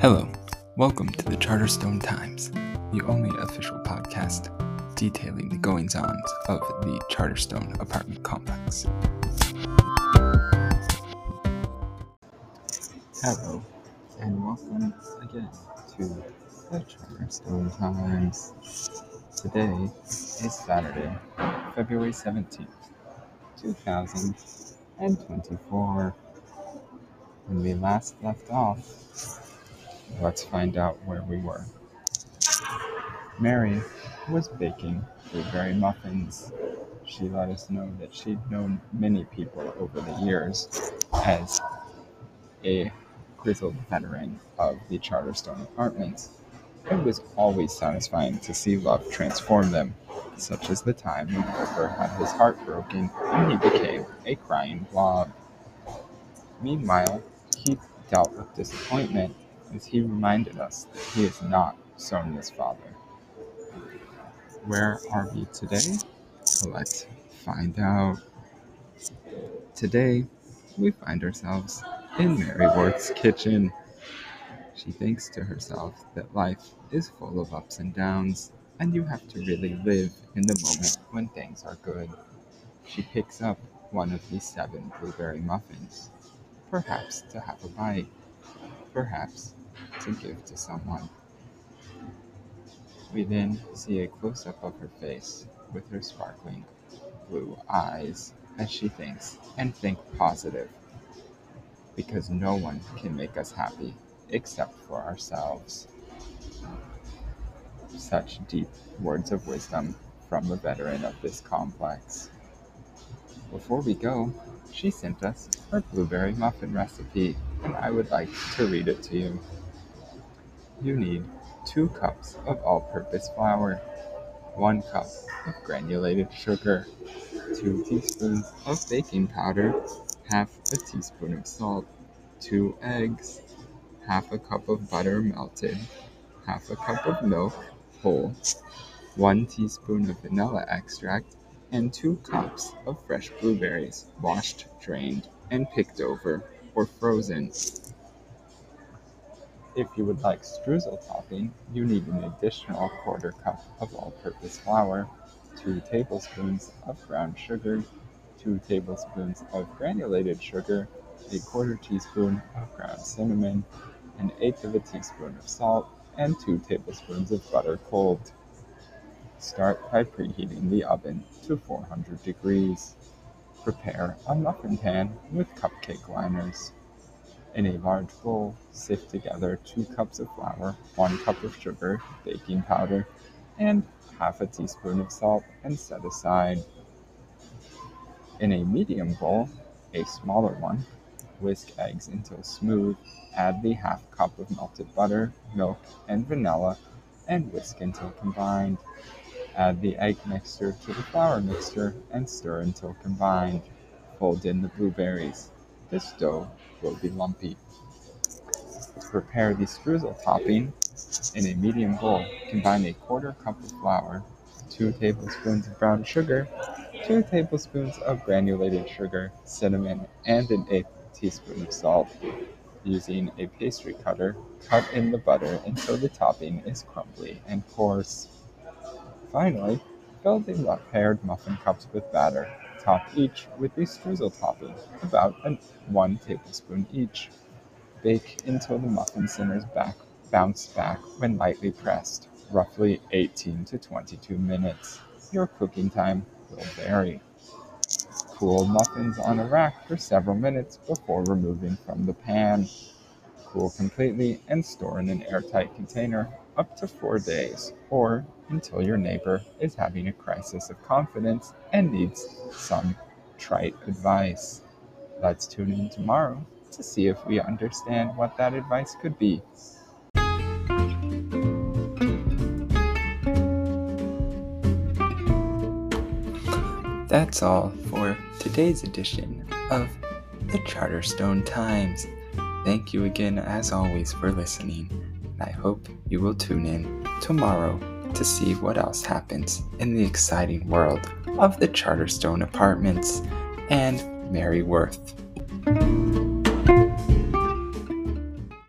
Hello, welcome to the Charterstone Times, the only official podcast detailing the goings ons of the Charterstone apartment complex. Hello, and welcome again to the Charterstone Times. Today is Saturday, February 17th, 2024. When we last left off, let's find out where we were. Mary was baking blueberry muffins. She let us know that she'd known many people over the years as a grizzled veteran of the Charterstone Apartments. It was always satisfying to see love transform them, such as the time when Parker had his heart broken and he became a crying blob. Meanwhile, he dealt with disappointment as he reminded us that he is not Sonia's father. Where are we today? Let's find out. Today, we find ourselves in Mary Worth's kitchen. She thinks to herself that life is full of ups and downs, and you have to really live in the moment when things are good. She picks up one of the seven blueberry muffins, perhaps to have a bite, perhaps to give to someone. We then see a close up of her face with her sparkling blue eyes as she thinks and think positive because no one can make us happy except for ourselves. Such deep words of wisdom from a veteran of this complex. Before we go, she sent us her blueberry muffin recipe, and I would like to read it to you. You need 2 cups of all purpose flour, 1 cup of granulated sugar, 2 teaspoons of baking powder, half a teaspoon of salt, 2 eggs, half a cup of butter melted, half a cup of milk whole, 1 teaspoon of vanilla extract, and 2 cups of fresh blueberries washed, drained, and picked over or frozen. If you would like streusel topping, you need an additional quarter cup of all-purpose flour, 2 tablespoons of brown sugar, 2 tablespoons of granulated sugar, a quarter teaspoon of ground cinnamon, an eighth of a teaspoon of salt, and 2 tablespoons of butter cold. Start by preheating the oven to 400 degrees. Prepare a muffin pan with cupcake liners. In a large bowl, sift together 2 cups of flour, 1 cup of sugar, baking powder, and half a teaspoon of salt and set aside. In a medium bowl, a smaller one, whisk eggs until smooth, add the half cup of melted butter, milk, and vanilla, and whisk until combined. Add the egg mixture to the flour mixture and stir until combined. Fold in the blueberries. This dough will be lumpy. Prepare the streusel topping, in a medium bowl, combine a quarter cup of flour, 2 tablespoons of brown sugar, 2 tablespoons of granulated sugar, cinnamon, and an eighth teaspoon of salt. Using a pastry cutter, cut in the butter until the topping is crumbly and coarse. Finally, fill the paired muffin cups with batter. Top each with a streusel topping, about one tablespoon each. Bake until the muffin centers back, bounce back when lightly pressed, roughly 18 to 22 minutes. Your cooking time will vary. Cool muffins on a rack for several minutes before removing from the pan. Cool completely and store in an airtight container up to four days, or until your neighbor is having a crisis of confidence and needs some trite advice. Let's tune in tomorrow to see if we understand what that advice could be. That's all for today's edition of the Charterstone Times. Thank you again, as always, for listening, I hope you will tune in tomorrow to see what else happens in the exciting world of the Charterstone Apartments and Mary Worth.